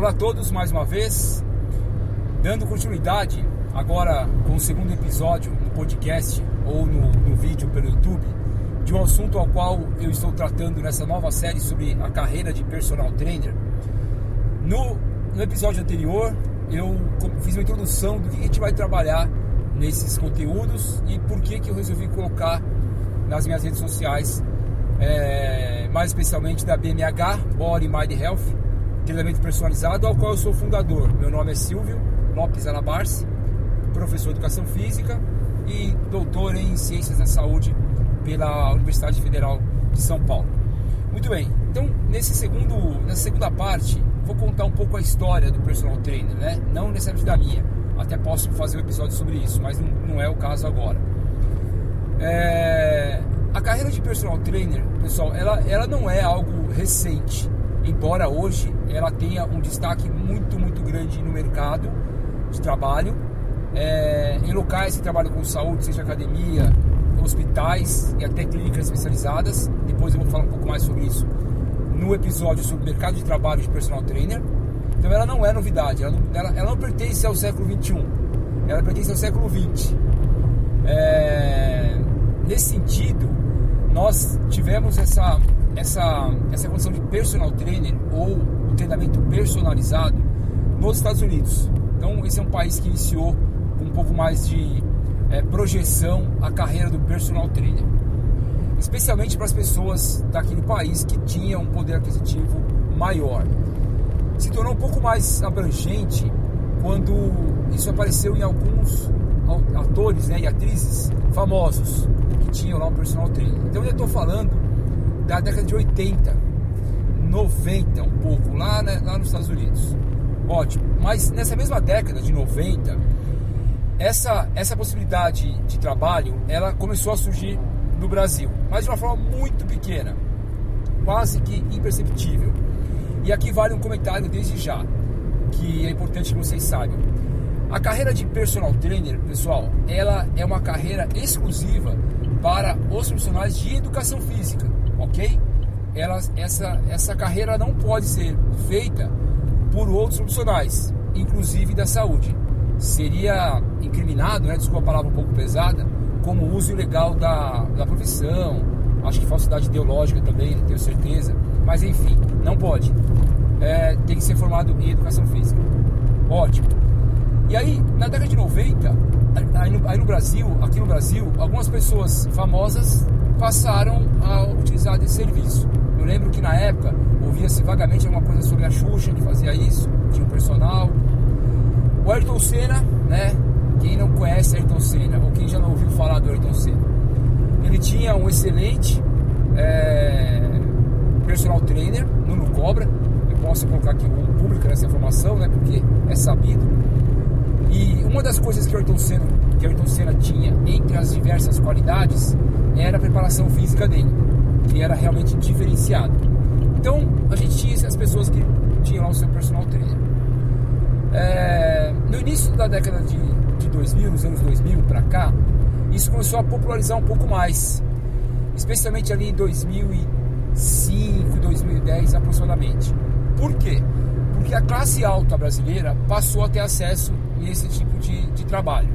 Olá a todos mais uma vez, dando continuidade agora com o segundo episódio no podcast ou no, no vídeo pelo YouTube de um assunto ao qual eu estou tratando nessa nova série sobre a carreira de personal trainer. No, no episódio anterior eu fiz uma introdução do que a gente vai trabalhar nesses conteúdos e por que, que eu resolvi colocar nas minhas redes sociais, é, mais especialmente da BMH, Body Mind Health, treinamento personalizado, ao qual eu sou fundador. Meu nome é Silvio Lopes Alabarce, professor de Educação Física e doutor em Ciências da Saúde pela Universidade Federal de São Paulo. Muito bem, então nesse segundo, nessa segunda parte vou contar um pouco a história do personal trainer, né? não necessariamente da minha, até posso fazer um episódio sobre isso, mas não, é o caso agora. É... A carreira de personal trainer, pessoal, ela, ela não é algo recente embora hoje ela tenha um destaque muito, muito grande no mercado de trabalho, é, em locais que trabalham com saúde, seja academia, hospitais e até clínicas especializadas. Depois eu vou falar um pouco mais sobre isso no episódio sobre mercado de trabalho de personal trainer. Então ela não é novidade, ela não, ela, ela não pertence ao século 21, ela pertence ao século 20. É, nesse sentido, nós tivemos essa essa, essa condição de personal trainer ou o treinamento personalizado nos Estados Unidos. Então, esse é um país que iniciou um pouco mais de é, projeção a carreira do personal trainer, especialmente para as pessoas daquele país que tinham um poder aquisitivo maior. Se tornou um pouco mais abrangente quando isso apareceu em alguns atores né, e atrizes famosos que tinham lá um personal trainer. Então, eu estou falando da década de 80, 90 um pouco, lá, né, lá nos Estados Unidos. Ótimo. Mas nessa mesma década de 90, essa, essa possibilidade de trabalho, ela começou a surgir no Brasil, mas de uma forma muito pequena, quase que imperceptível. E aqui vale um comentário desde já, que é importante que vocês saibam. A carreira de personal trainer, pessoal, ela é uma carreira exclusiva para os profissionais de educação física ok? Ela, essa, essa carreira não pode ser feita por outros profissionais, inclusive da saúde. Seria incriminado, né, desculpa a palavra um pouco pesada, como uso ilegal da, da profissão, acho que falsidade ideológica também, tenho certeza, mas enfim, não pode. É, tem que ser formado em educação física. Ótimo. E aí, na década de 90, aí no, aí no Brasil, aqui no Brasil, algumas pessoas famosas passaram a utilizar desse serviço. Eu lembro que na época ouvia-se vagamente alguma coisa sobre a Xuxa que fazia isso, tinha um personal. O Ayrton Senna, né? Quem não conhece Ayrton Senna, ou quem já não ouviu falar do Ayrton Senna, ele tinha um excelente é, personal trainer, Nuno Cobra. Eu posso colocar aqui o público nessa informação, né? Porque é sabido. Uma das coisas que Ayrton Senna, que Ayrton Senna tinha entre as diversas qualidades era a preparação física dele, que era realmente diferenciado. Então, a gente tinha as pessoas que tinham lá o seu personal trainer. É, no início da década de, de 2000, nos anos 2000 para cá, isso começou a popularizar um pouco mais, especialmente ali em 2005, 2010 aproximadamente. Por quê? Porque a classe alta brasileira passou a ter acesso a esse tipo de, de trabalho,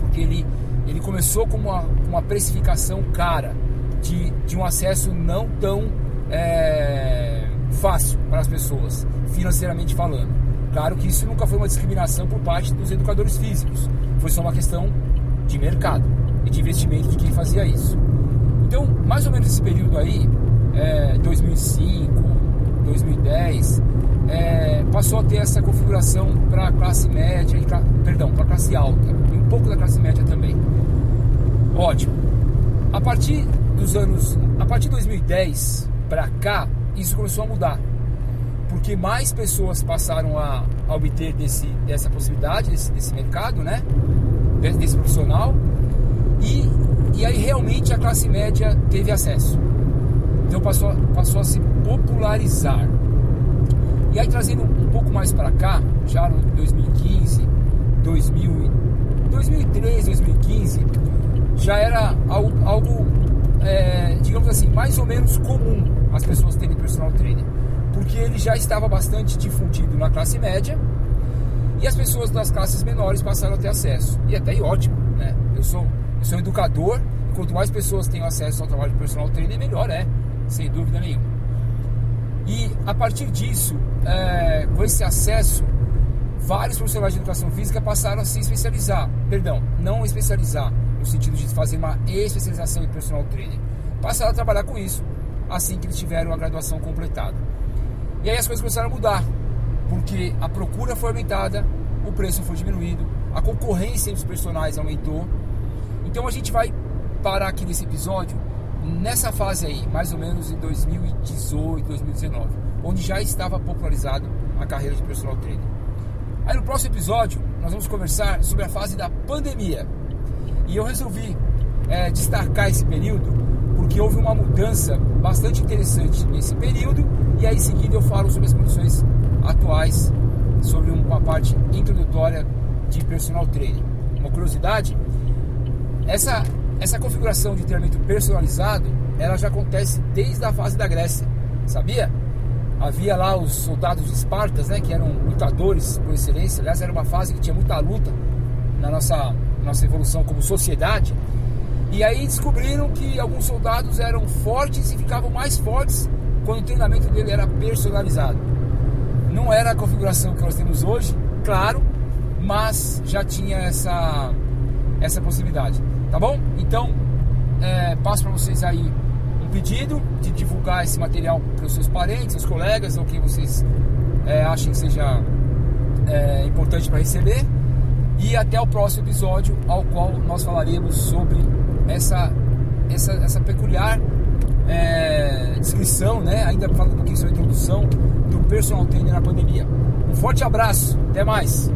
porque ele ele começou com uma, uma precificação cara, de, de um acesso não tão é, fácil para as pessoas, financeiramente falando. Claro que isso nunca foi uma discriminação por parte dos educadores físicos, foi só uma questão de mercado e de investimento de quem fazia isso. Então, mais ou menos esse período aí, 2005, 2010, é, passou a ter essa configuração para a classe média, e, perdão, para classe alta e um pouco da classe média também. Ótimo. A partir dos anos, a partir de 2010 para cá, isso começou a mudar, porque mais pessoas passaram a, a obter desse, dessa possibilidade, desse, desse mercado, né, desse, desse profissional, e, e aí realmente a classe média teve acesso. Então passou, passou a se popularizar. E aí trazendo um pouco mais para cá, já no 2015, 2000, 2003, 2015, já era algo, algo é, digamos assim, mais ou menos comum as pessoas terem personal trainer. Por porque ele já estava bastante difundido na classe média e as pessoas das classes menores passaram a ter acesso. E até aí, ótimo, né? Eu sou, eu sou educador e quanto mais pessoas têm acesso ao trabalho de personal trainer, melhor é, sem dúvida nenhuma. E a partir disso, é, com esse acesso, vários profissionais de educação física passaram a se especializar. Perdão, não especializar, no sentido de fazer uma especialização em personal trainer. Passaram a trabalhar com isso assim que eles tiveram a graduação completada. E aí as coisas começaram a mudar, porque a procura foi aumentada, o preço foi diminuído, a concorrência entre os personagens aumentou. Então a gente vai parar aqui nesse episódio nessa fase aí, mais ou menos em 2018, 2019, onde já estava popularizado a carreira de personal trainer. Aí no próximo episódio nós vamos conversar sobre a fase da pandemia. E eu resolvi é, destacar esse período porque houve uma mudança bastante interessante nesse período e aí em seguida eu falo sobre as condições atuais, sobre uma parte introdutória de personal training. Uma curiosidade, essa, essa configuração de treinamento personalizado, ela já acontece desde a fase da Grécia, sabia? Havia lá os soldados Espartas, né, que eram lutadores por excelência, aliás era uma fase que tinha muita luta na nossa, nossa evolução como sociedade, e aí descobriram que alguns soldados eram fortes e ficavam mais fortes quando o treinamento dele era personalizado. Não era a configuração que nós temos hoje, claro, mas já tinha essa, essa possibilidade. Tá bom? Então, é, passo para vocês aí um pedido de divulgar esse material para os seus parentes, seus colegas, ou quem vocês é, achem que seja é, importante para receber. E até o próximo episódio, ao qual nós falaremos sobre essa, essa, essa peculiar é, descrição, né? ainda falando um pouquinho sobre a introdução do personal trainer na pandemia. Um forte abraço, até mais!